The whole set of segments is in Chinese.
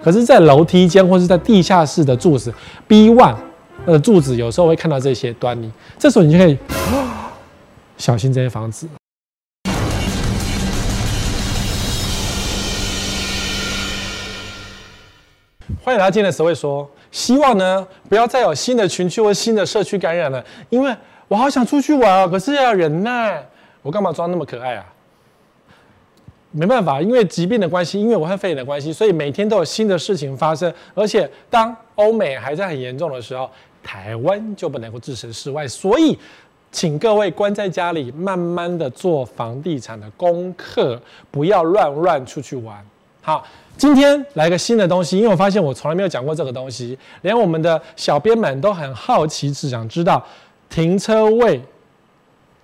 可是，在楼梯间或是在地下室的柱子 B one 的柱子，有时候会看到这些端倪。这时候你就可以 小心这些房子。欢迎来到今天的十位说，希望呢不要再有新的群区或新的社区感染了，因为我好想出去玩哦，可是要忍耐。我干嘛装那么可爱啊？没办法，因为疾病的关系，因为武汉肺炎的关系，所以每天都有新的事情发生。而且当欧美还在很严重的时候，台湾就不能够置身事外。所以，请各位关在家里，慢慢的做房地产的功课，不要乱乱出去玩。好，今天来个新的东西，因为我发现我从来没有讲过这个东西，连我们的小编们都很好奇，只想知道停车位。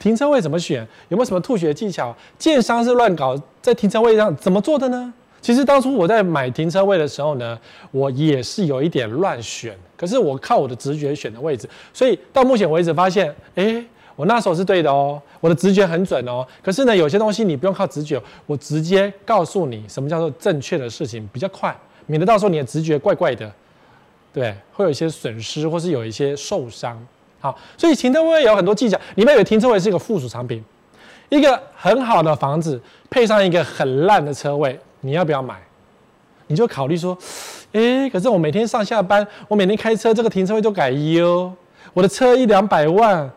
停车位怎么选？有没有什么吐血技巧？建商是乱搞，在停车位上怎么做的呢？其实当初我在买停车位的时候呢，我也是有一点乱选，可是我靠我的直觉选的位置，所以到目前为止发现，哎，我那时候是对的哦，我的直觉很准哦。可是呢，有些东西你不用靠直觉，我直接告诉你什么叫做正确的事情比较快，免得到时候你的直觉怪怪的，对，会有一些损失或是有一些受伤。好，所以停车位有很多技巧。你们有停车位是一个附属产品，一个很好的房子配上一个很烂的车位，你要不要买？你就考虑说，哎，可是我每天上下班，我每天开车，这个停车位都改一哦，我的车一两百万，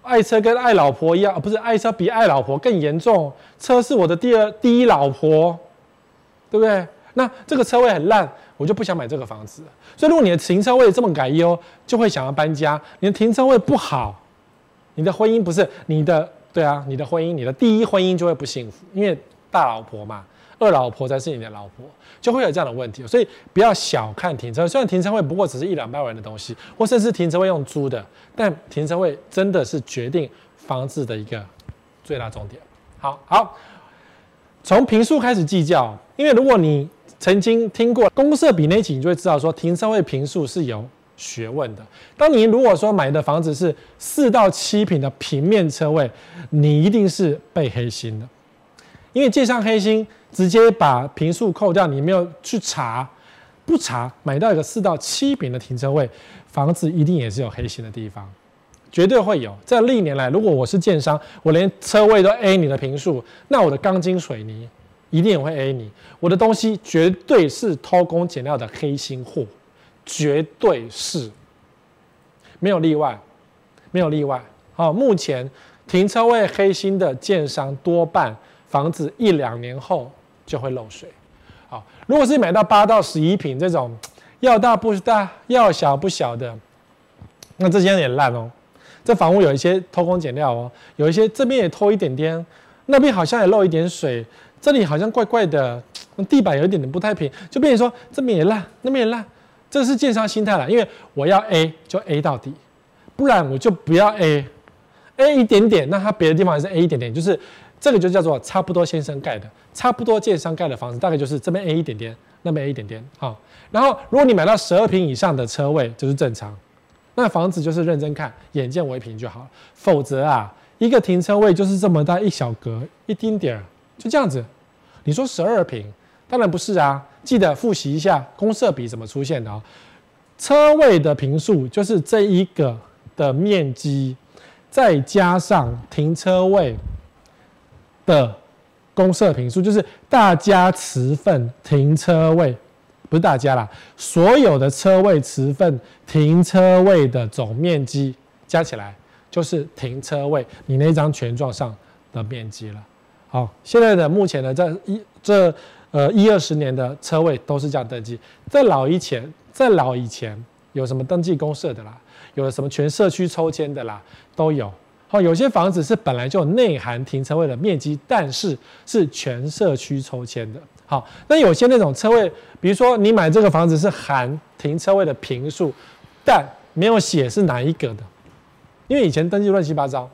爱车跟爱老婆一样，不是爱车比爱老婆更严重，车是我的第二第一老婆，对不对？那这个车位很烂。我就不想买这个房子，所以如果你的停车位这么改优，就会想要搬家。你的停车位不好，你的婚姻不是你的，对啊，你的婚姻，你的第一婚姻就会不幸福，因为大老婆嘛，二老婆才是你的老婆，就会有这样的问题。所以不要小看停车位，虽然停车位不过只是一两百万的东西，或甚至停车位用租的，但停车位真的是决定房子的一个最大重点。好好，从平数开始计较，因为如果你曾经听过公社比那集，你就会知道说停车位平数是有学问的。当你如果说买的房子是四到七坪的平面车位，你一定是被黑心的，因为建商黑心，直接把平数扣掉，你没有去查，不查买到一个四到七坪的停车位，房子一定也是有黑心的地方，绝对会有。在历年来，如果我是建商，我连车位都 A 你的平数，那我的钢筋水泥。一定也会 A 你，我的东西绝对是偷工减料的黑心货，绝对是，没有例外，没有例外。好，目前停车位黑心的建商多半房子一两年后就会漏水。好，如果是买到八到十一坪这种要大不大要小不小的，那这间也烂哦。这房屋有一些偷工减料哦，有一些这边也偷一点点，那边好像也漏一点水。这里好像怪怪的，地板有一点点不太平，就变成说这边也烂，那边也烂，这是建商心态了。因为我要 A 就 A 到底，不然我就不要 A，A 一点点，那它别的地方还是 A 一点点，就是这个就叫做差不多先生盖的，差不多建商盖的房子，大概就是这边 A 一点点，那边 A 一点点，好。然后如果你买到十二平以上的车位，就是正常，那房子就是认真看，眼见为凭就好。否则啊，一个停车位就是这么大一小格，一丁点儿。就这样子，你说十二坪，当然不是啊。记得复习一下公设比怎么出现的哦。车位的坪数就是这一个的面积，再加上停车位的公设坪数，就是大家持份停车位，不是大家啦，所有的车位持份停车位的总面积加起来，就是停车位你那张权状上的面积了。好，现在的目前呢，在一这呃一二十年的车位都是这样登记。在老以前，在老以前有什么登记公社的啦，有什么全社区抽签的啦，都有。好，有些房子是本来就内含停车位的面积，但是是全社区抽签的。好，那有些那种车位，比如说你买这个房子是含停车位的平数，但没有写是哪一个的，因为以前登记乱七八糟。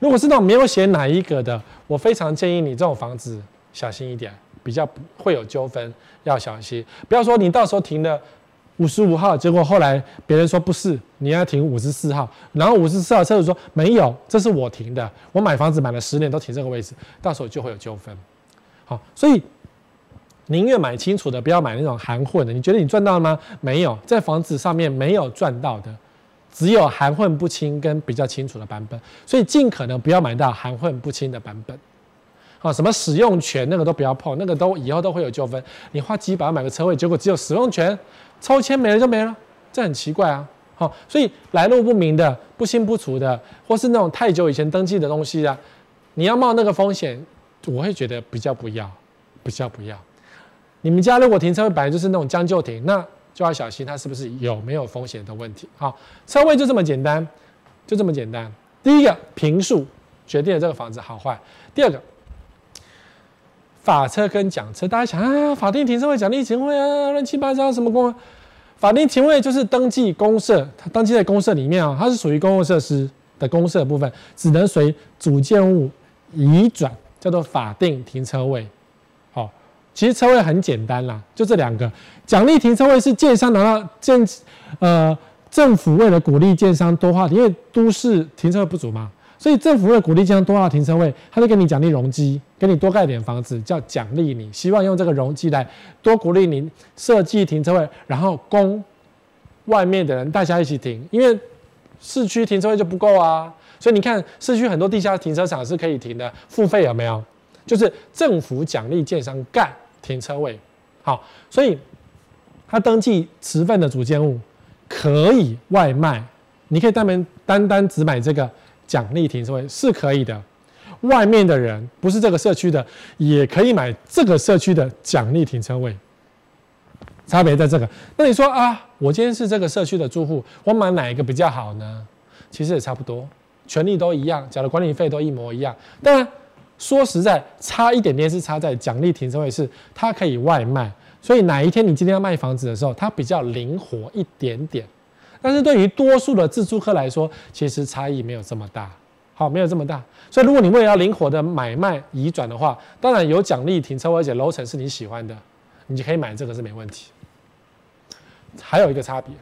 如果是那种没有写哪一个的，我非常建议你这种房子小心一点，比较不会有纠纷，要小心。不要说你到时候停了五十五号，结果后来别人说不是，你要停五十四号，然后五十四号车主说没有，这是我停的，我买房子买了十年都停这个位置，到时候就会有纠纷。好，所以宁愿买清楚的，不要买那种含混的。你觉得你赚到了吗？没有，在房子上面没有赚到的，只有含混不清跟比较清楚的版本。所以尽可能不要买到含混不清的版本。好，什么使用权那个都不要碰，那个都以后都会有纠纷。你花几百万买个车位，结果只有使用权，抽签没了就没了，这很奇怪啊。好，所以来路不明的、不清不楚的，或是那种太久以前登记的东西啊，你要冒那个风险，我会觉得比较不要，比较不要。你们家如果停车位本来就是那种将就停，那就要小心它是不是有没有风险的问题。好，车位就这么简单，就这么简单。第一个坪数决定了这个房子好坏，第二个。法车跟奖车，大家想啊，法定停车位、奖励停车位啊，乱七八糟什么公？法定停车位就是登记公社，它登记在公社里面啊，它是属于公共设施的公社部分，只能随主建物移转，叫做法定停车位。其实车位很简单啦，就这两个。奖励停车位是建商拿到建，呃，政府为了鼓励建商多花，因为都市停车位不足嘛。所以政府为了鼓励建商多少停车位，他就给你奖励容积，给你多盖点房子，叫奖励你，希望用这个容积来多鼓励你设计停车位，然后供外面的人大家一起停，因为市区停车位就不够啊。所以你看市区很多地下停车场是可以停的，付费有没有？就是政府奖励建商盖停车位，好，所以他登记持份的主建物可以外卖，你可以单门单单只买这个。奖励停车位是可以的，外面的人不是这个社区的，也可以买这个社区的奖励停车位。差别在这个。那你说啊，我今天是这个社区的住户，我买哪一个比较好呢？其实也差不多，权利都一样，缴的管理费都一模一样。当然，说实在，差一点点是差在奖励停车位是它可以外卖，所以哪一天你今天要卖房子的时候，它比较灵活一点点。但是对于多数的自住客来说，其实差异没有这么大，好，没有这么大。所以如果你为了要灵活的买卖移转的话，当然有奖励停车位，而且楼层是你喜欢的，你就可以买这个是没问题。还有一个差别，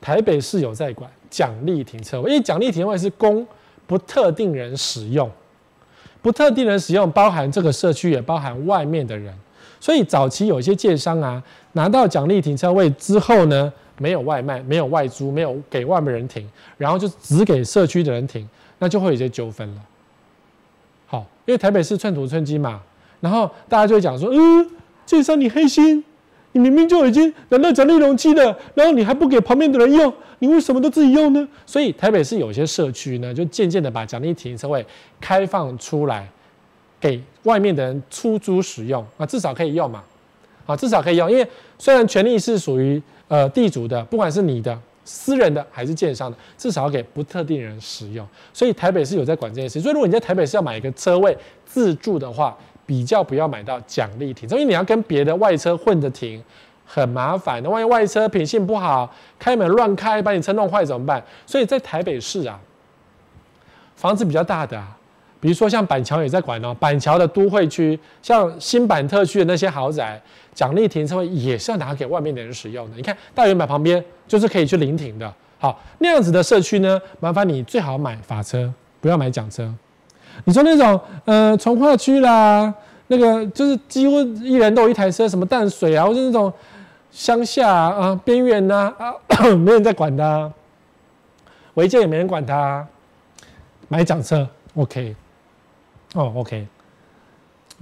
台北市有在管奖励停车位，因为奖励停车位是供不特定人使用，不特定的使用包含这个社区，也包含外面的人。所以早期有一些建商啊，拿到奖励停车位之后呢，没有外卖，没有外租，没有给外面人停，然后就只给社区的人停，那就会有些纠纷了。好，因为台北市寸土寸金嘛，然后大家就会讲说，嗯，建商你黑心，你明明就已经拿到奖励容器了，然后你还不给旁边的人用，你为什么都自己用呢？所以台北市有些社区呢，就渐渐的把奖励停车位开放出来，给外面的人出租使用啊，至少可以用嘛，啊，至少可以用，因为虽然权利是属于。呃，地主的，不管是你的私人的还是建商的，至少要给不特定人使用。所以台北市有在管这件事。所以如果你在台北市要买一个车位自住的话，比较不要买到奖励停车，因为你要跟别的外车混着停，很麻烦。那万一外车品性不好，开门乱开，把你车弄坏怎么办？所以在台北市啊，房子比较大的啊，比如说像板桥也在管哦，板桥的都会区，像新板特区的那些豪宅。奖励停车位也是要拿给外面的人使用的。你看大圆板旁边就是可以去临停的。好，那样子的社区呢，麻烦你最好买法车，不要买奖车。你说那种呃从化区啦，那个就是几乎一人都有一台车，什么淡水啊，或者那种乡下啊、边缘呐啊，没人在管他，违建也没人管他，买奖车 OK，哦 OK，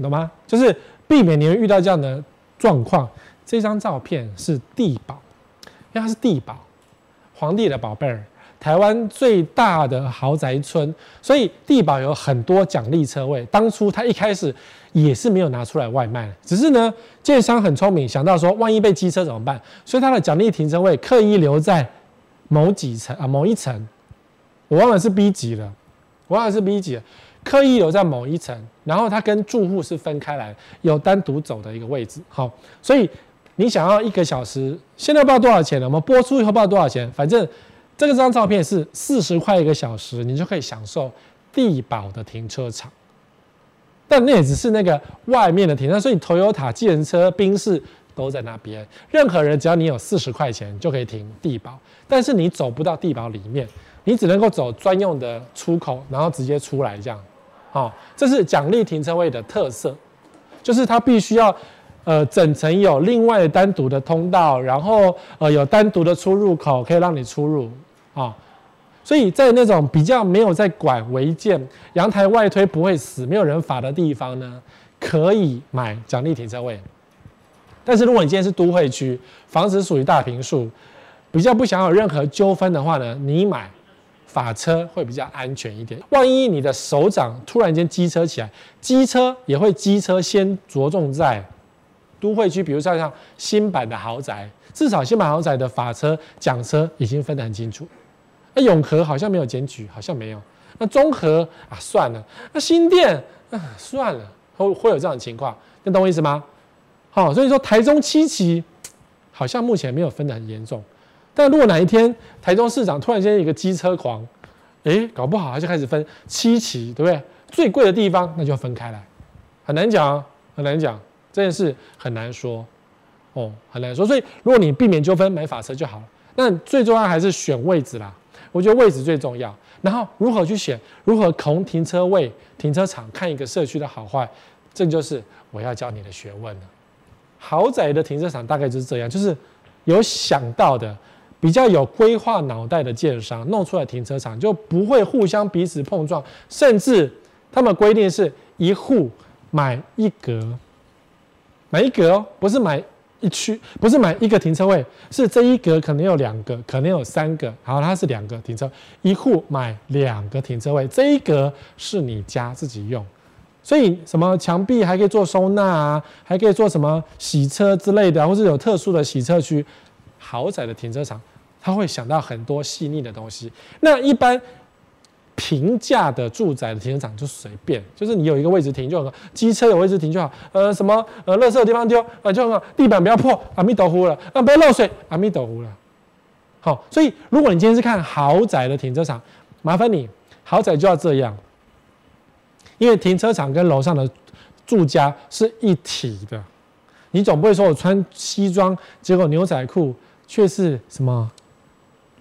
懂吗？就是避免你会遇到这样的。状况，这张照片是地宝，因为它是地宝，皇帝的宝贝儿，台湾最大的豪宅村，所以地宝有很多奖励车位。当初他一开始也是没有拿出来外卖，只是呢，建商很聪明，想到说万一被机车怎么办？所以他的奖励停车位刻意留在某几层啊，某一层，我忘了是 B 级了，我忘了是 B 级了。刻意留在某一层，然后他跟住户是分开来，有单独走的一个位置。好，所以你想要一个小时，现在不知道多少钱了。我们播出以后不知道多少钱，反正这个张照片是四十块一个小时，你就可以享受地堡的停车场。但那也只是那个外面的停车场，所以 Toyota、计程车、宾士都在那边。任何人只要你有四十块钱就可以停地堡，但是你走不到地堡里面，你只能够走专用的出口，然后直接出来这样。好，这是奖励停车位的特色，就是它必须要呃整层有另外单独的通道，然后呃有单独的出入口可以让你出入啊。所以在那种比较没有在管违建、阳台外推不会死、没有人罚的地方呢，可以买奖励停车位。但是如果你今天是都会区，房子属于大平数，比较不想有任何纠纷的话呢，你买法车会比较安全一点。万一你的手掌突然间机车起来，机车也会机车先着重在都会区，比如说像新版的豪宅，至少新版豪宅的法车、奖车已经分得很清楚。那永和好像没有检举，好像没有。那中和啊，算了。那新店啊，算了，会会有这样的情况，你懂我意思吗？好，所以说台中七期好像目前没有分得很严重。但如果哪一天台中市长突然间一个机车狂，诶，搞不好他就开始分七期，对不对？最贵的地方那就要分开来，很难讲，很难讲，这件事很难说，哦，很难说。所以如果你避免纠纷，买法车就好了。那最重要还是选位置啦。我觉得位置最重要，然后如何去选，如何从停车位、停车场看一个社区的好坏，这就是我要教你的学问了。豪宅的停车场大概就是这样，就是有想到的、比较有规划脑袋的建商弄出来停车场，就不会互相彼此碰撞，甚至他们规定是一户买一格，买一格哦，不是买。一区不是买一个停车位，是这一格可能有两个，可能有三个，好，它是两个停车，一户买两个停车位，这一格是你家自己用，所以什么墙壁还可以做收纳啊，还可以做什么洗车之类的，或是有特殊的洗车区，豪宅的停车场，他会想到很多细腻的东西，那一般。平价的住宅的停车场就随便，就是你有一个位置停就好，机车有位置停就好。呃，什么呃，垃圾的地方丢呃就好，地板不要破，阿弥陀佛了，啊，不要漏水，阿弥陀佛了。好，所以如果你今天是看豪宅的停车场，麻烦你豪宅就要这样，因为停车场跟楼上的住家是一体的，你总不会说我穿西装，结果牛仔裤却是什么？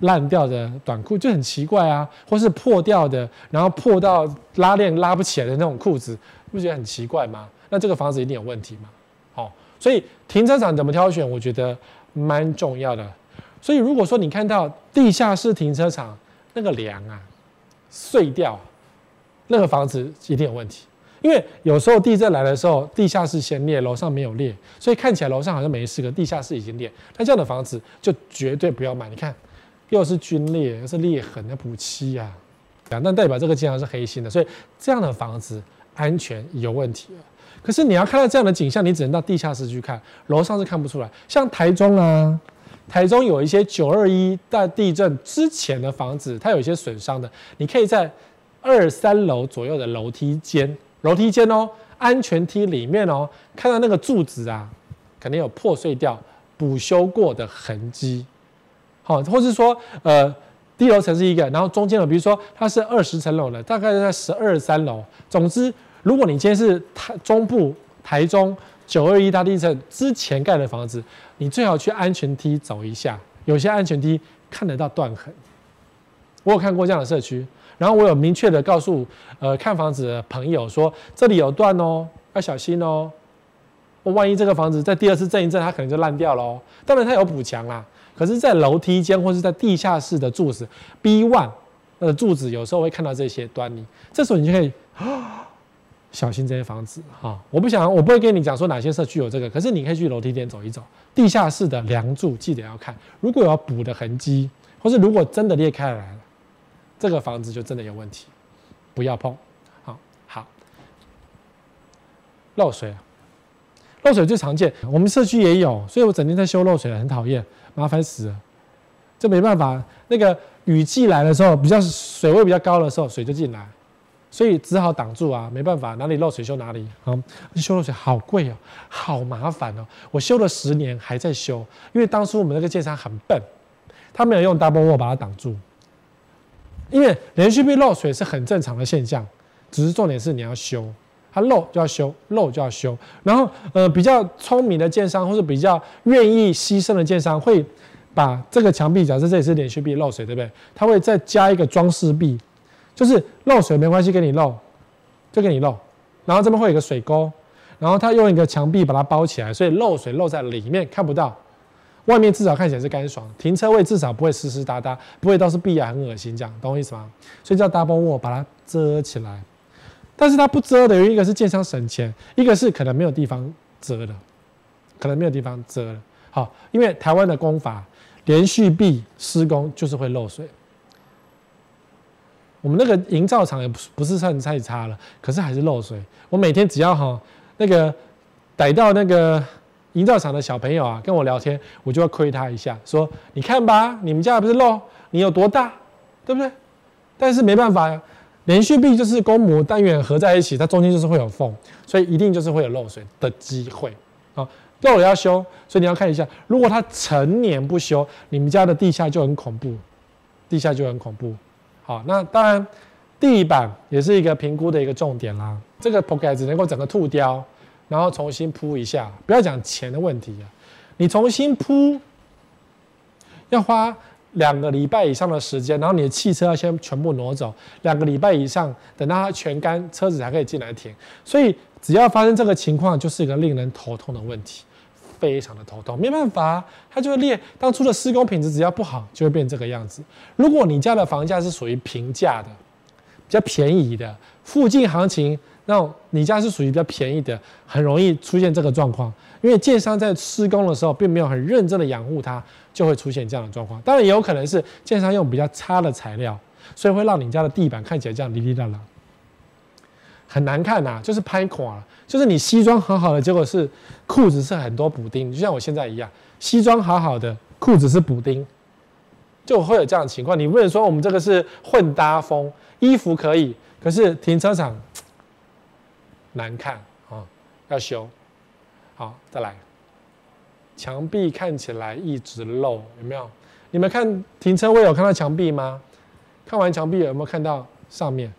烂掉的短裤就很奇怪啊，或是破掉的，然后破到拉链拉不起来的那种裤子，不觉得很奇怪吗？那这个房子一定有问题嘛？好，所以停车场怎么挑选，我觉得蛮重要的。所以如果说你看到地下室停车场那个梁啊碎掉，那个房子一定有问题，因为有时候地震来的时候，地下室先裂，楼上没有裂，所以看起来楼上好像没事，可地下室已经裂，那这样的房子就绝对不要买。你看。又是龟裂，又是裂痕的补漆啊，啊，那代表这个经常是黑心的，所以这样的房子安全有问题了。可是你要看到这样的景象，你只能到地下室去看，楼上是看不出来。像台中啊，台中有一些九二一大地震之前的房子，它有一些损伤的，你可以在二三楼左右的楼梯间，楼梯间哦，安全梯里面哦，看到那个柱子啊，肯定有破碎掉、补修过的痕迹。好，或是说，呃，低楼层是一个，然后中间的，比如说它是二十层楼的，大概在十二三楼。总之，如果你今天是台中部台中九二一大地震之前盖的房子，你最好去安全梯走一下，有些安全梯看得到断痕。我有看过这样的社区，然后我有明确的告诉呃看房子的朋友说，这里有断哦，要小心哦。我万一这个房子在第二次震一震，它可能就烂掉了哦。当然它有补强啦。可是，在楼梯间或是在地下室的柱子 B one 那个柱子，有时候会看到这些端倪。这时候你就可以啊 小心这些房子哈。我不想，我不会跟你讲说哪些社区有这个，可是你可以去楼梯间走一走。地下室的梁柱记得要看，如果有要补的痕迹，或是如果真的裂开来了，这个房子就真的有问题，不要碰。好，好，漏水啊。漏水最常见，我们社区也有，所以我整天在修漏水，很讨厌，麻烦死了。这没办法，那个雨季来的时候，比较水位比较高的时候，水就进来，所以只好挡住啊，没办法，哪里漏水修哪里。好，修漏水好贵哦，好麻烦哦，我修了十年还在修，因为当初我们那个建商很笨，他没有用 double wall 把它挡住，因为连续被漏水是很正常的现象，只是重点是你要修。它漏就要修，漏就要修。然后，呃，比较聪明的建商，或者比较愿意牺牲的建商，会把这个墙壁，假设这里是连续壁漏水，对不对？他会再加一个装饰壁，就是漏水没关系，给你漏，就给你漏。然后这边会有一个水沟，然后它用一个墙壁把它包起来，所以漏水漏在里面看不到，外面至少看起来是干爽，停车位至少不会湿湿哒哒，不会都是壁啊，很恶心这样，懂我意思吗？所以叫 double wall 把它遮起来，但是它不遮的原因，一个是建商省钱，一个是可能没有地方遮了，可能没有地方遮了。好，因为台湾的工法，连续壁施工就是会漏水。我们那个营造厂也不是不是算太差了，可是还是漏水。我每天只要哈那个逮到那个营造厂的小朋友啊，跟我聊天，我就要亏他一下，说你看吧，你们家不是漏，你有多大，对不对？但是没办法呀，连续壁就是公母单元合在一起，它中间就是会有缝，所以一定就是会有漏水的机会啊。漏了要修，所以你要看一下，如果它成年不修，你们家的地下就很恐怖，地下就很恐怖。好，那当然，地板也是一个评估的一个重点啦。这个铺盖只能够整个吐掉，然后重新铺一下。不要讲钱的问题，你重新铺要花两个礼拜以上的时间，然后你的汽车要先全部挪走，两个礼拜以上，等到它全干，车子才可以进来停。所以只要发生这个情况，就是一个令人头痛的问题。非常的头痛，没办法，它就会裂。当初的施工品质只要不好，就会变这个样子。如果你家的房价是属于平价的，比较便宜的，附近行情，那你家是属于比较便宜的，很容易出现这个状况。因为建商在施工的时候，并没有很认真的养护它，就会出现这样的状况。当然，也有可能是建商用比较差的材料，所以会让你家的地板看起来这样哩哩啦啦。很难看呐、就是拍垮了，就是你西装很好的，结果是裤子是很多补丁，就像我现在一样，西装好好的，裤子是补丁，就会有这样的情况。你不能说我们这个是混搭风，衣服可以，可是停车场难看啊，要修。好，再来，墙壁看起来一直漏，有没有？你们看停车位有看到墙壁吗？看完墙壁有没有看到上面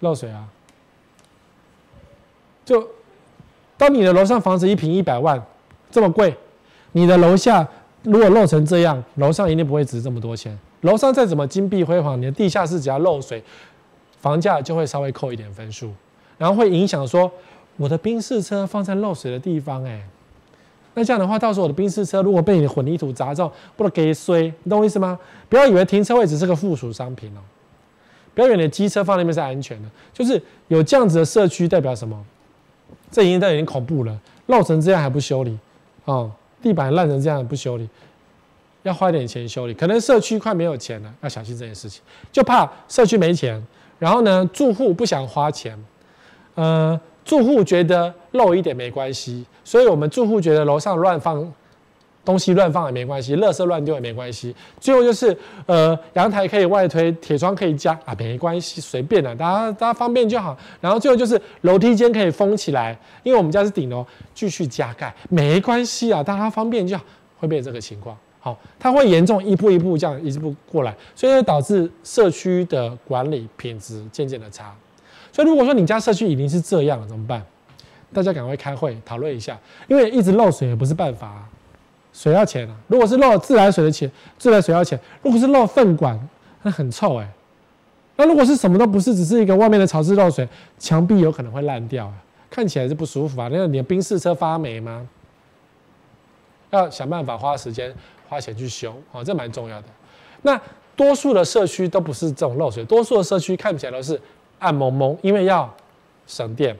漏水啊？就当你的楼上房子一平一百万这么贵，你的楼下如果漏成这样，楼上一定不会值这么多钱。楼上再怎么金碧辉煌，你的地下室只要漏水，房价就会稍微扣一点分数，然后会影响说我的宾士车放在漏水的地方，哎，那这样的话，到时候我的宾士车如果被你的混凝土砸中，不能给衰，你懂我意思吗？不要以为停车位只是个附属商品哦，不要以为你的机车放那边是安全的，就是有这样子的社区代表什么？这已经都有点恐怖了，漏成这样还不修理，哦，地板烂成这样不修理，要花一点钱修理，可能社区快没有钱了，要小心这件事情，就怕社区没钱，然后呢，住户不想花钱，呃，住户觉得漏一点没关系，所以我们住户觉得楼上乱放。东西乱放也没关系，垃圾乱丢也没关系。最后就是，呃，阳台可以外推，铁窗可以加啊，没关系，随便的，大家大家方便就好。然后最后就是楼梯间可以封起来，因为我们家是顶楼，继续加盖，没关系啊，大家方便就好。会变这个情况，好，它会严重一步一步这样一步过来，所以会导致社区的管理品质渐渐的差。所以如果说你家社区已经是这样了，怎么办？大家赶快开会讨论一下，因为一直漏水也不是办法啊。水要钱啊！如果是漏自来水的钱，自来水要钱；如果是漏粪管，那很臭哎、那如果是什么都不是，只是一个外面的潮湿漏水，墙壁有可能会烂掉啊，看起来是不舒服啊。那你的宾士车发霉吗？要想办法花时间花钱去修啊，这蛮重要的。那多数的社区都不是这种漏水，多数的社区看起来都是暗蒙蒙，因为要省电。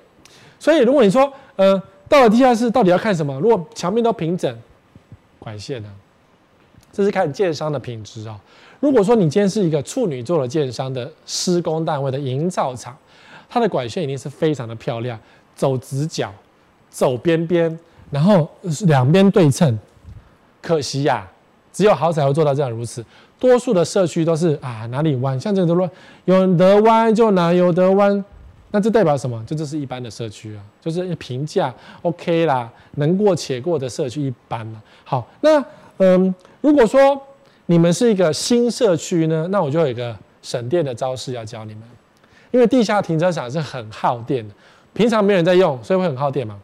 所以如果你说，呃，到了地下室到底要看什么？如果墙面都平整。管线呢？这是看建商的品质啊。如果说你今天是一个处女座的建商的施工单位的营造厂，它的管线一定是非常的漂亮，走直角，走边边，然后两边对称。可惜呀、只有豪宅会做到这样如此。多数的社区都是啊，哪里弯，像这个都乱，有得弯就哪有得弯。那这代表什么？这就是一般的社区啊，就是平价 OK 啦，能过且过的社区一般了。好，那嗯，如果说你们是一个新社区呢，那我就有一个省电的招式要教你们。因为地下停车场是很耗电的，平常没人在用，所以会很耗电嘛。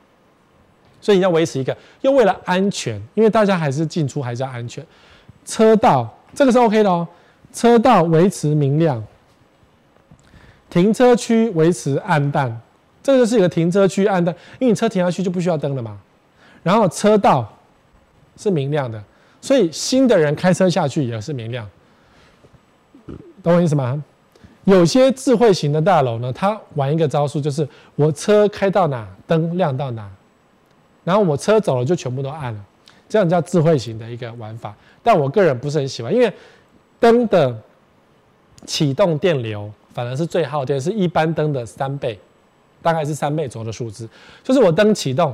所以你要维持一个，又为了安全，因为大家还是进出还是要安全。车道这个是 OK 的哦，车道维持明亮。停车区维持暗淡，这个就是一个停车区暗淡，因为你车停下去就不需要灯了嘛。然后车道是明亮的，所以新的人开车下去也是明亮。懂我意思吗？有些智慧型的大楼呢，它玩一个招数，就是我车开到哪，灯亮到哪，然后我车走了就全部都暗了，这样叫智慧型的一个玩法。但我个人不是很喜欢，因为灯的启动电流反而是最耗电，是一般灯的三倍，大概是三倍左右的数字。就是我灯启动，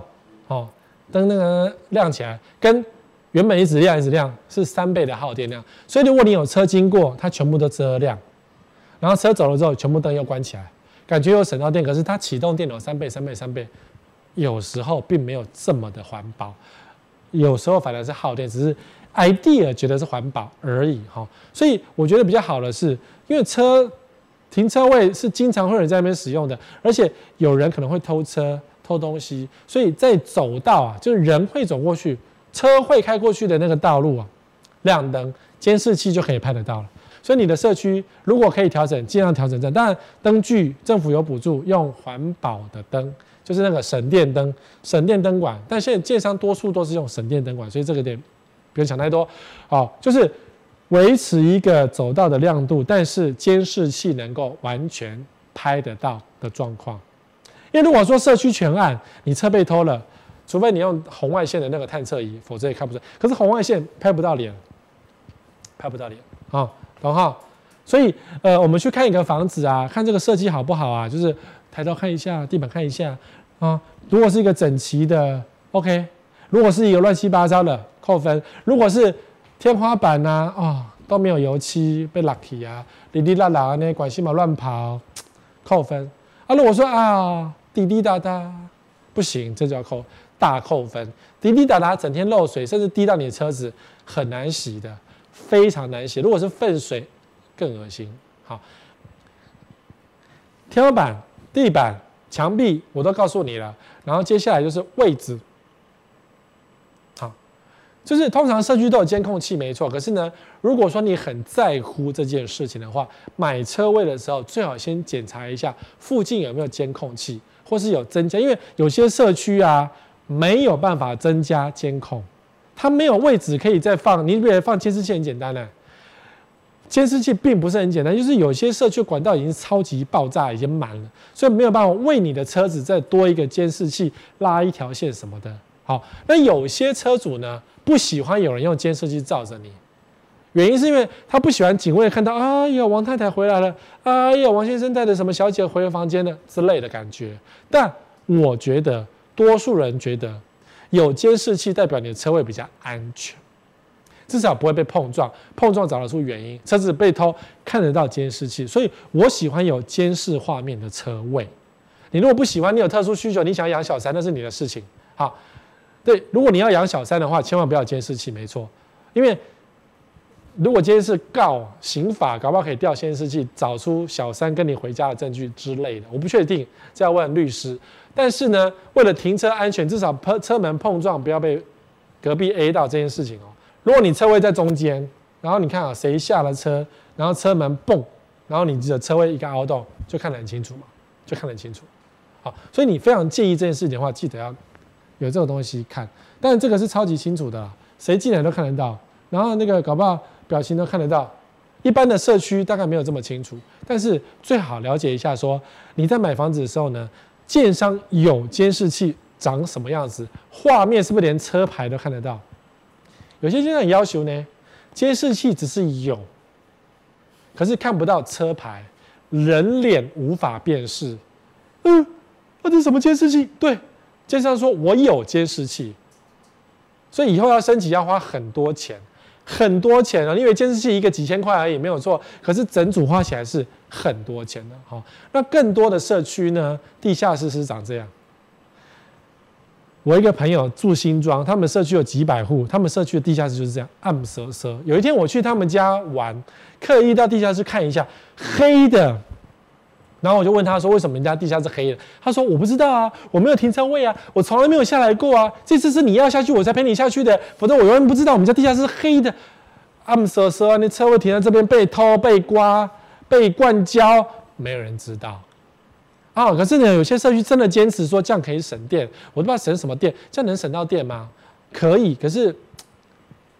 哦，灯那个亮起来，跟原本一直亮一直亮是三倍的耗电量。所以如果你有车经过，它全部都遮亮。然后车走了之后，全部灯又关起来，感觉又省到电。可是它启动电流三倍、三倍、三倍，有时候并没有这么的环保，有时候反而是耗电，只是 idea 觉得是环保而已哈。所以我觉得比较好的是，因为车停车位是经常会有人在那边使用的，而且有人可能会偷车、偷东西，所以在走道啊，就是人会走过去、车会开过去的那个道路啊，亮灯，监视器就可以拍得到了。所以你的社区如果可以调整，尽量调整这。当然，灯具政府有补助，用环保的灯，就是那个省电灯、省电灯管。但现在建商多数都是用省电灯管，所以这个点不用想太多。好，就是维持一个走道的亮度，但是监视器能够完全拍得到的状况。因为如果说社区全暗，你车被偷了，除非你用红外线的那个探测仪，否则也看不出来。可是红外线拍不到脸，拍不到脸啊。懂哈？所以呃，我们去看一个房子啊，看这个设计好不好啊？就是抬头看一下，地板看一下啊。如果是一个整齐的，OK；如果是一个乱七八糟的，扣分；如果是天花板呐，啊、都没有油漆，被 lucky 啊，滴滴答答那管线嘛乱跑，扣分。啊，如果说啊，滴滴答答不行，这就要扣大扣分。滴滴答答整天漏水，甚至滴到你的车子，很难洗的。非常难洗，如果是粪水，更恶心。好，天花板、地板、墙壁我都告诉你了，然后接下来就是位置。好，就是通常社区都有监控器，没错。可是呢，如果说你很在乎这件事情的话，买车位的时候最好先检查一下附近有没有监控器，或是有增加，因为有些社区啊没有办法增加监控。它没有位置可以再放，你比如放监视器很简单呢？监视器并不是很简单，就是有些社区管道已经超级爆炸，已经满了，所以没有办法为你的车子再多一个监视器，拉一条线什么的。好，那有些车主呢，不喜欢有人用监视器照着你，原因是因为他不喜欢警卫看到，哎呀，王太太回来了，哎呀，王先生带着什么小姐回房间了之类的感觉。但我觉得，多数人觉得。有监视器代表你的车位比较安全，至少不会被碰撞。碰撞找得出原因，车子被偷看得到监视器，所以我喜欢有监视画面的车位。你如果不喜欢，你有特殊需求，你想养小三，那是你的事情。好，对，如果你要养小三的话，千万不要监视器，没错，因为如果监视告刑法，搞不好可以调监视器，找出小三跟你回家的证据之类的。我不确定，这要问律师。但是呢，为了停车安全，至少车门碰撞不要被隔壁 A 到这件事情哦。如果你车位在中间，然后你看啊，谁下了车，然后车门蹦，然后你的车位一个凹洞，就看得很清楚嘛，就看得很清楚。好，所以你非常介意这件事情的话，记得要有这种东西看。但这个是超级清楚的，谁进来都看得到，然后那个搞不好表情都看得到。一般的社区大概没有这么清楚，但是最好了解一下，说你在买房子的时候呢。建商有监视器长什么样子？画面是不是连车牌都看得到？有些建商要求呢，监视器只是有，可是看不到车牌，人脸无法辨识。嗯，那这是什么监视器？对，建商说我有监视器，所以以后要升级要花很多钱。很多钱啊！你以为监视器一个几千块而已，没有错。可是整组花起来是很多钱的。好，那更多的社区呢？地下室是长这样。我一个朋友住新庄，他们社区有几百户，他们社区的地下室就是这样暗瑟瑟。有一天我去他们家玩，刻意到地下室看一下，黑的。然后我就问他说：“为什么人家地下室黑的？”他说：“我不知道啊，我没有停车位啊，我从来没有下来过啊。这次是你要下去，我才陪你下去的，否则我永远不知道我们家地下室黑的。暗瑟瑟，那车位停在这边被偷、被刮、被灌胶，没有人知道。好，可是呢，有些社区真的坚持说这样可以省电，我都不知道省什么电，这样能省到电吗？可以，可是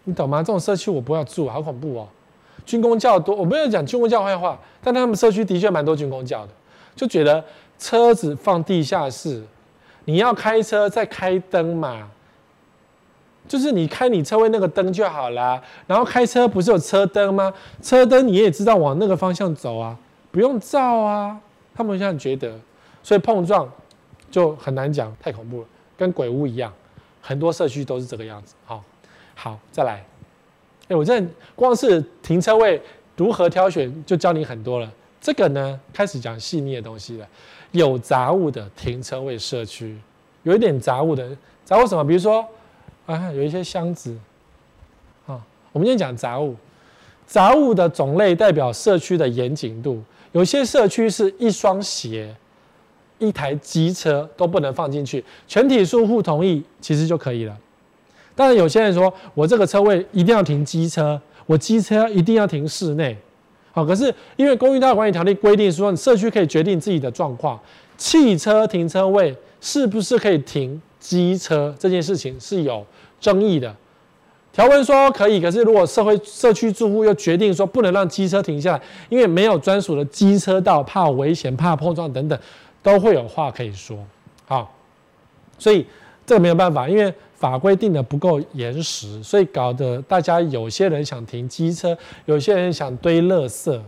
你懂吗？这种社区我不要住，好恐怖哦。军工教多，我没有讲军工教坏话，但他们社区的确蛮多军工教的，就觉得车子放地下室，你要开车再开灯嘛，就是你开你车位那个灯就好啦。然后开车不是有车灯吗？车灯你也知道往那个方向走啊，不用照啊。他们现在觉得，所以碰撞就很难讲，太恐怖了，跟鬼屋一样，很多社区都是这个样子。好，好，再来。哎，我这光是停车位如何挑选就教你很多了。这个呢，开始讲细腻的东西了。有杂物的停车位社区，有一点杂物的杂物什么？比如说啊，有一些箱子。啊，我们今天讲杂物，杂物的种类代表社区的严谨度。有些社区是一双鞋、一台机车都不能放进去，全体住户同意其实就可以了。当然，有些人说我这个车位一定要停机车，我机车一定要停室内。好，可是因为《公寓大管理条例》规定说，你社区可以决定自己的状况，汽车停车位是不是可以停机车这件事情是有争议的。条文说可以，可是如果社会社区住户又决定说不能让机车停下来，因为没有专属的机车道，怕危险、怕碰撞等等，都会有话可以说。好，所以这个没有办法，因为。法规定的不够严实，所以搞得大家有些人想停机车，有些人想堆垃圾。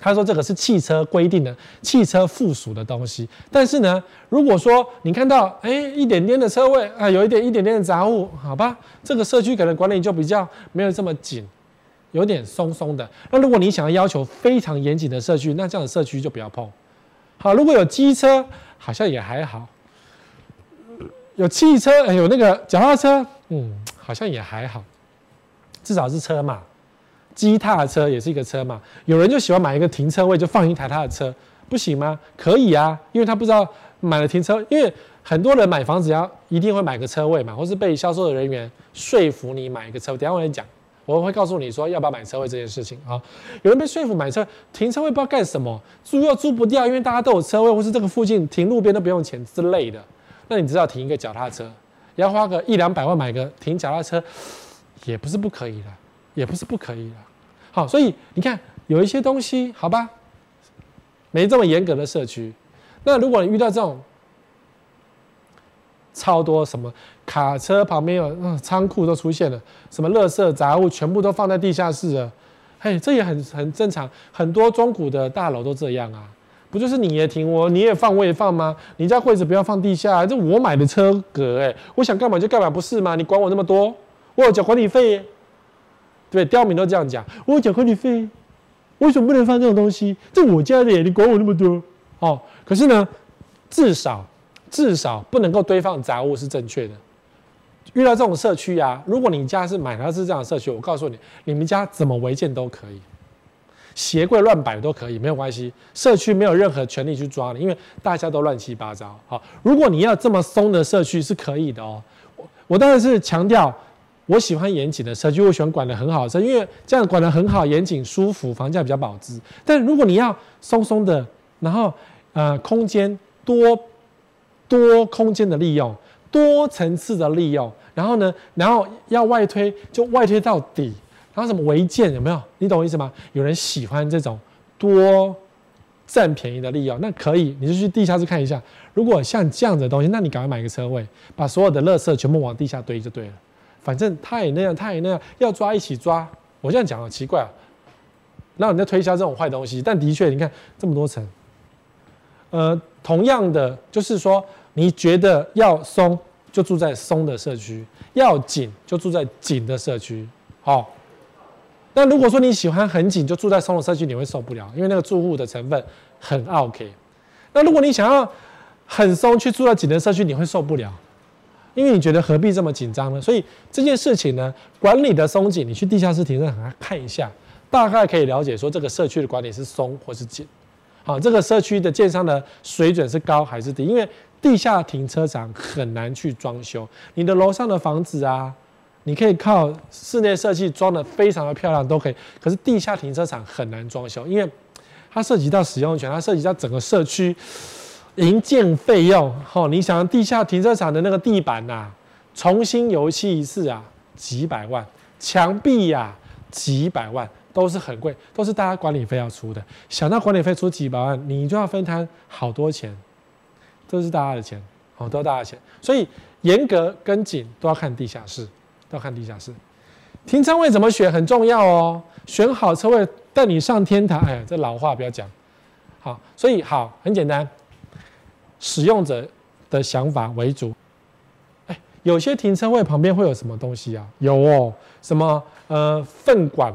他说这个是汽车规定的，汽车附属的东西。但是呢，如果说你看到哎一点点的车位啊，有一点一点点的杂物，好吧，这个社区可能管理就比较没有这么紧，有点松松的。那如果你想要要求非常严谨的社区，那这样的社区就不要碰。好，如果有机车，好像也还好。有汽车，有那个脚踏车，嗯，好像也还好，至少是车嘛。机踏车也是一个车嘛。有人就喜欢买一个停车位，就放一台他的车，不行吗？可以啊，因为他不知道买了停车，因为很多人买房子要一定会买个车位嘛，或是被销售的人员说服你买一个车位。等下我来讲，我们会告诉你说要不要买车位这件事情啊。有人被说服买车停车位，不知道干什么，租又租不掉，因为大家都有车位，或是这个附近停路边都不用钱之类的。那你知道停一个脚踏车，要花个一两百万买个停脚踏车，也不是不可以的，也不是不可以的。好，所以你看有一些东西，好吧，没这么严格的社区。那如果你遇到这种超多什么卡车旁边有嗯仓库都出现了，什么垃圾杂物全部都放在地下室了，嘿，这也很很正常，很多中古的大楼都这样啊。不就是你也停我，你也放我也放吗？你家柜子不要放地下，啊这我买的车格哎，我想干嘛就干嘛，不是吗？你管我那么多？我有缴管理费，对，刁民都这样讲，我有缴管理费，为什么不能放这种东西？这我家的，你管我那么多？哦，可是呢，至少至少不能够堆放杂物是正确的。遇到这种社区啊，如果你家是买的是这样的社区，我告诉你，你们家怎么违建都可以。鞋柜乱摆都可以，没有关系。社区没有任何权利去抓你，因为大家都乱七八糟。好，如果你要这么松的社区是可以的哦。我我当然是强调，我喜欢严谨的社区，我喜欢管得很好的社区，因为这样管得很好、严谨、舒服，房价比较保值。但如果你要松松的，然后呃空间多多空间的利用，多层次的利用，然后呢，然后要外推就外推到底。然后什么违建有没有？你懂我意思吗？有人喜欢这种多占便宜的利用，那可以，你就去地下室看一下。如果像这样的东西，那你赶快买个车位，把所有的垃圾全部往地下堆就对了。反正他也那样，他也那样，要抓一起抓。我这样讲好奇怪啊，然后你在推销这种坏东西，但的确，你看这么多层，呃，同样的就是说，你觉得要松就住在松的社区，要紧就住在紧的社区，好。那如果说你喜欢很紧，就住在松的社区，你会受不了，因为那个住户的成分很 OK。那如果你想要很松，去住在紧的社区，你会受不了，因为你觉得何必这么紧张呢？所以这件事情呢，管理的松紧，你去地下室停车场看一下，大概可以了解说这个社区的管理是松或是紧。好，这个社区的建商的水准是高还是低？因为地下停车场很难去装修，你的楼上的房子啊。你可以靠室内设计装得非常的漂亮，都可以。可是地下停车场很难装修，因为它涉及到使用权，它涉及到整个社区营建费用。哦，你想地下停车场的那个地板呐、重新油漆一次啊，几百万；墙壁呀、啊，几百万，都是很贵，都是大家管理费要出的。想到管理费出几百万，你就要分摊好多钱，都是大家的钱，哦，都是大家的钱。所以严格跟紧都要看地下室，都要看地下室。停车位怎么选很重要哦，选好车位带你上天堂。哎，这老话不要讲。好，所以好很简单，使用者的想法为主。哎，有些停车位旁边会有什么东西啊？有哦，什么呃粪管，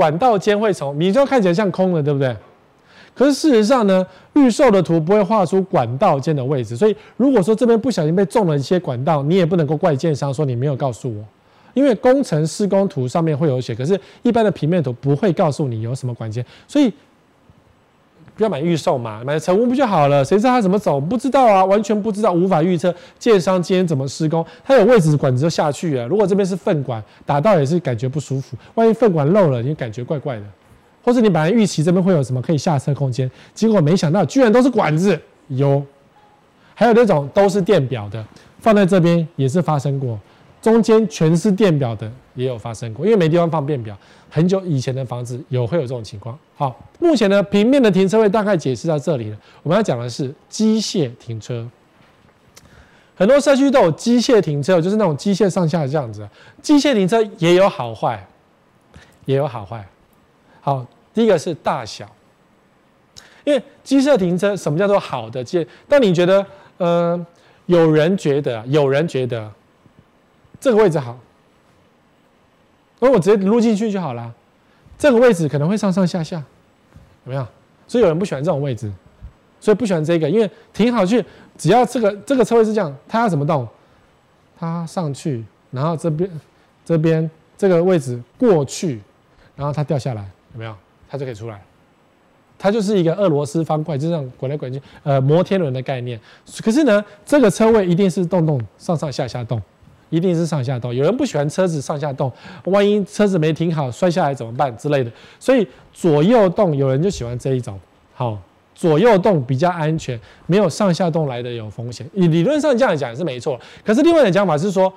管道间会从，你就看起来像空的，对不对？可是事实上呢，预售的图不会画出管道间的位置，所以如果说这边不小心被种了一些管道，你也不能够怪建商说你没有告诉我。因为工程施工图上面会有写，可是一般的平面图不会告诉你有什么管线，所以不要买预售嘛，买成屋不就好了？谁知道他怎么走？不知道啊，完全不知道，无法预测建商今天怎么施工。他有位置管子就下去了，如果这边是粪管，打到也是感觉不舒服。万一粪管漏了，你感觉怪怪的，或是你本来预期这边会有什么可以下车空间，结果没想到居然都是管子。有，还有那种都是电表的，放在这边也是发生过。中间全是电表的也有发生过，因为没地方放电表。很久以前的房子有会有这种情况。好，目前呢，平面的停车位大概解释到这里了。我们要讲的是机械停车，很多社区都有机械停车，就是那种机械上下这样子。机械停车也有好坏，也有好坏。好，第一个是大小，因为机械停车什么叫做好的机？但你觉得，呃，有人觉得，有人觉得。这个位置好，那我直接撸进去就好了。这个位置可能会上上下下，有没有？所以有人不喜欢这种位置，所以不喜欢这个，因为停好去，只要这个这个车位是这样，它要怎么动？它上去，然后这边这边这个位置过去，然后它掉下来，有没有？它就可以出来。它就是一个俄罗斯方块，就这样滚来滚去，呃，摩天轮的概念。可是呢，这个车位一定是动动上上下下动。一定是上下动，有人不喜欢车子上下动，万一车子没停好摔下来怎么办之类的，所以左右动有人就喜欢这一种，好，左右动比较安全，没有上下动来的有风险。理论上这样讲是没错，可是另外的讲法是说，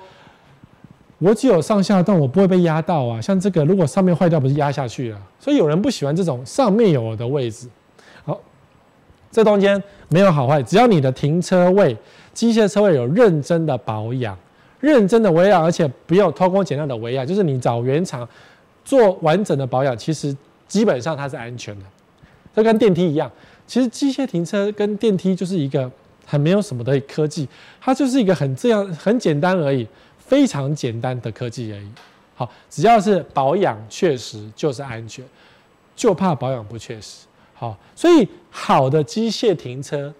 我只有上下动，我不会被压到啊。像这个如果上面坏掉，不是压下去了？所以有人不喜欢这种上面有的位置。好，这中间没有好坏，只要你的停车位、机械车位有认真的保养。认真的维养，而且不要偷工减料的维养，就是你找原厂做完整的保养，其实基本上它是安全的。这跟电梯一样，其实机械停车跟电梯就是一个很没有什么的科技，它就是一个很这样很简单而已，非常简单的科技而已。好，只要是保养确实就是安全，就怕保养不确实。好，所以好的机械停车，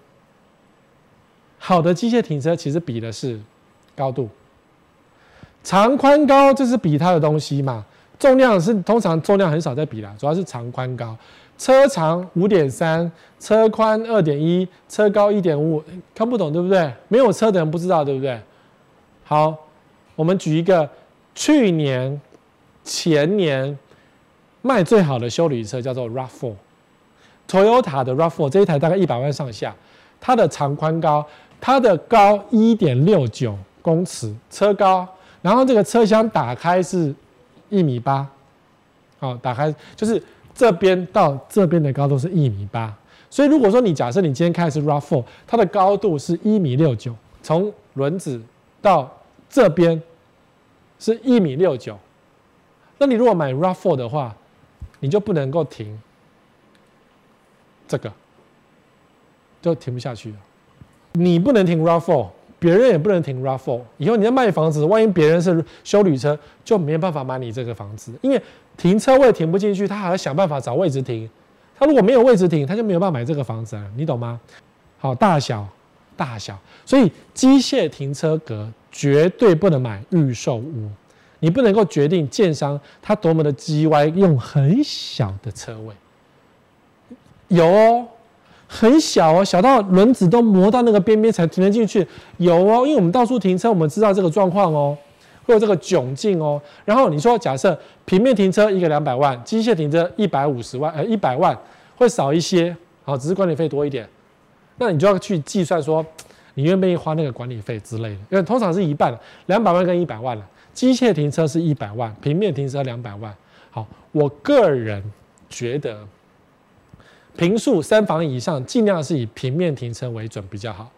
好的机械停车其实比的是高度。长宽高就是比它的东西嘛，重量是通常重量很少在比啦，主要是长宽高。车长五点三，车宽二点一，车高一点五，看不懂对不对？没有车的人不知道对不对？好，我们举一个去年、前年卖最好的休旅车叫做 RAV4，Toyota 的 RAV4 这一台大概一百万上下，它的长宽高，它的高一点六九公尺，车高。然后这个车厢打开是一米八，好，打开就是这边到这边的高度是一米八，所以如果说你假设你今天开的是 RAV4，它的高度是一米六九，从轮子到这边是一米六九，那你如果买 RAV4 的话，你就不能够停这个，就停不下去了，你不能停 RAV4。别人也不能停 Raffle，以后你要卖房子，万一别人是修旅车，就没办法买你这个房子，因为停车位停不进去，他还要想办法找位置停。他如果没有位置停，他就没有办法买这个房子啊，你懂吗？好，大小，大小，所以机械停车格绝对不能买预售屋，你不能够决定建商他多么的叽歪，用很小的车位，有哦。很小哦，小到轮子都磨到那个边边才停得进去。有哦，因为我们到处停车，我们知道这个状况哦，会有这个窘境哦。然后你说，假设平面停车一个两百万，机械停车一百五十万，呃，一百万，会少一些，好，只是管理费多一点，那你就要去计算说，你愿不愿意花那个管理费之类的，因为通常是一半，两百万跟一百万了。机械停车是一百万，平面停车两百万。好，我个人觉得，平数三房以上，尽量是以平面停车为准比较好。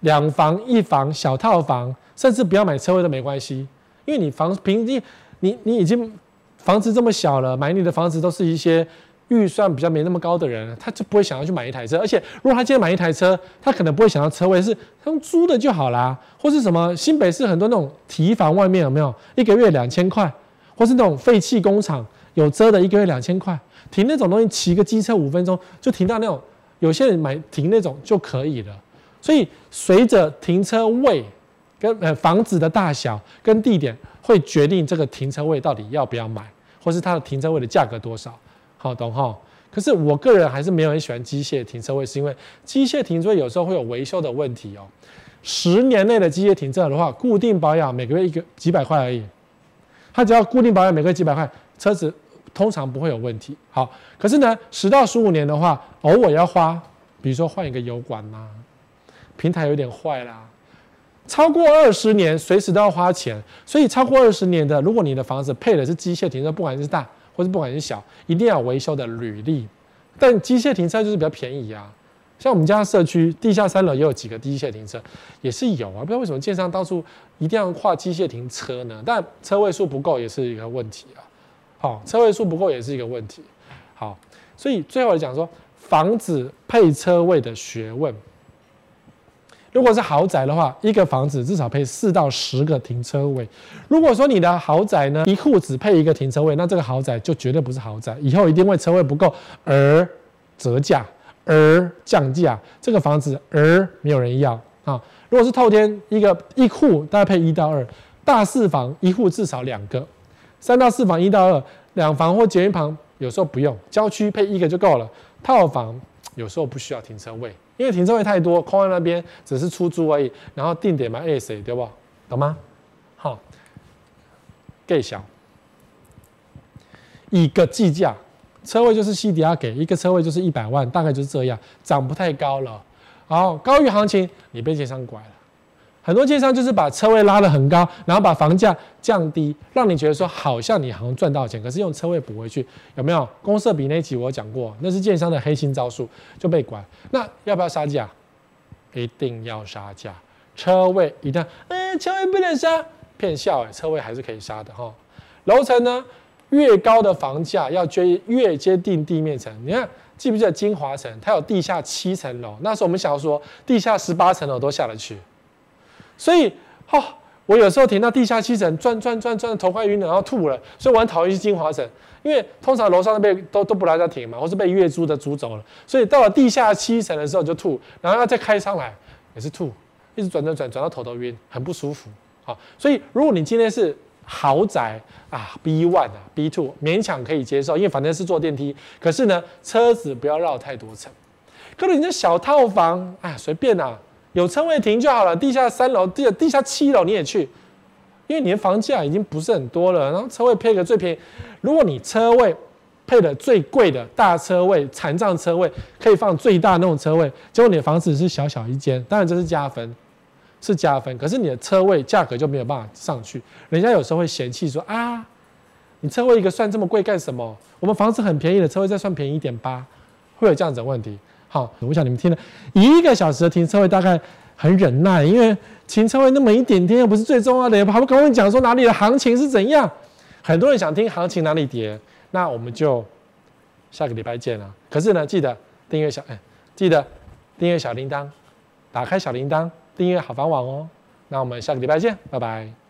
两房、一房、小套房，甚至不要买车位都没关系，因为你房平地，你你已经房子这么小了，买你的房子都是一些预算比较没那么高的人，他就不会想要去买一台车。而且，如果他今天买一台车，他可能不会想要车位，是他用租的就好啦，或是什么新北市很多那种提房外面有没有一个月两千块，或是那种废弃工厂有遮的一个月两千块，停那种东西骑个机车五分钟就停到那种，有些人买停那种就可以了。所以，随着停车位跟呃房子的大小跟地点，会决定这个停车位到底要不要买，或是它的停车位的价格多少。好，懂哈？可是我个人还是没有很喜欢机械停车位，是因为机械停车位有时候会有维修的问题哦。十年内的机械停车的话，固定保养每个月一个几百块而已，它只要固定保养每个月几百块，车子通常不会有问题。好，可是呢，十到十五年的话，偶尔要花，比如说换一个油管呐。平台有点坏啦，超过二十年，随时都要花钱。所以超过二十年的，如果你的房子配的是机械停车，不管是大或是不管是小，一定要维修的履历。但机械停车就是比较便宜啊，像我们家社区地下三楼也有几个机械停车，也是有啊。不知道为什么建商到处一定要画机械停车呢？但车位数不够也是一个问题啊。好，车位数不够也是一个问题。好，所以最后来讲说，房子配车位的学问。如果是豪宅的话，一个房子至少配四到十个停车位。如果说你的豪宅呢，一户只配一个停车位，那这个豪宅就绝对不是豪宅，以后一定会车位不够而折价而降价，这个房子而没有人要啊。如果是透天，一个一户大概配一到二，大四房一户至少两个，三到四房一到二，两房或捷运旁有时候不用，郊区配一个就够了。套房有时候不需要停车位。因为停车位太多，空在那边只是出租而已，然后定点买 S，对不？懂吗？好，给小一个计价，车位就是西迪亚给一个车位就是一百万，大概就是这样，涨不太高了。好，高于行情，你被建商拐了。很多建商就是把车位拉得很高，然后把房价降低，让你觉得说好像你好像赚到钱，可是用车位补回去，有没有？公设比那期我讲过，那是建商的黑心招数，就被拐。那要不要杀价？一定要杀价，车位一定要，嗯，车位不能杀，骗笑哎，车位还是可以杀的哈。楼层呢，越高的房价要接越接近地面层。你看记不记得金华城，它有地下七层楼，那时候我们想要说地下十八层楼都下得去。所以，哈、哦，我有时候停到地下七层，转转转转，头快晕了，然后吐了。所以我很讨厌去金华城，因为通常楼上都被都都不让他停嘛，或是被月租的租走了。所以到了地下七层的时候就吐，然后要再开上来也是吐，一直转转转转到头都晕，很不舒服。好，所以如果你今天是豪宅啊，B one 啊，B two 勉强可以接受，因为反正是坐电梯。可是呢，车子不要绕太多层。可是你这小套房，哎，随便啊。有车位停就好了，地下三楼、地地下七楼你也去，因为你的房价已经不是很多了，然后车位配个最便宜。如果你车位配的最贵的大车位、残障车位，可以放最大那种车位，结果你的房子是小小一间，当然这是加分，是加分。可是你的车位价格就没有办法上去，人家有时候会嫌弃说啊，你车位一个算这么贵干什么？我们房子很便宜的车位再算便宜一点吧，会有这样子的问题。好，我想你们听了一个小时的停车位大概很忍耐，因为停车位那么一点点又不是最重要的，也还不跟我讲说哪里的行情是怎样。很多人想听行情哪里跌，那我们就下个礼拜见了。可是呢，记得订阅小哎，记得订阅小铃铛，打开小铃铛，订阅好房网哦。那我们下个礼拜见，拜拜。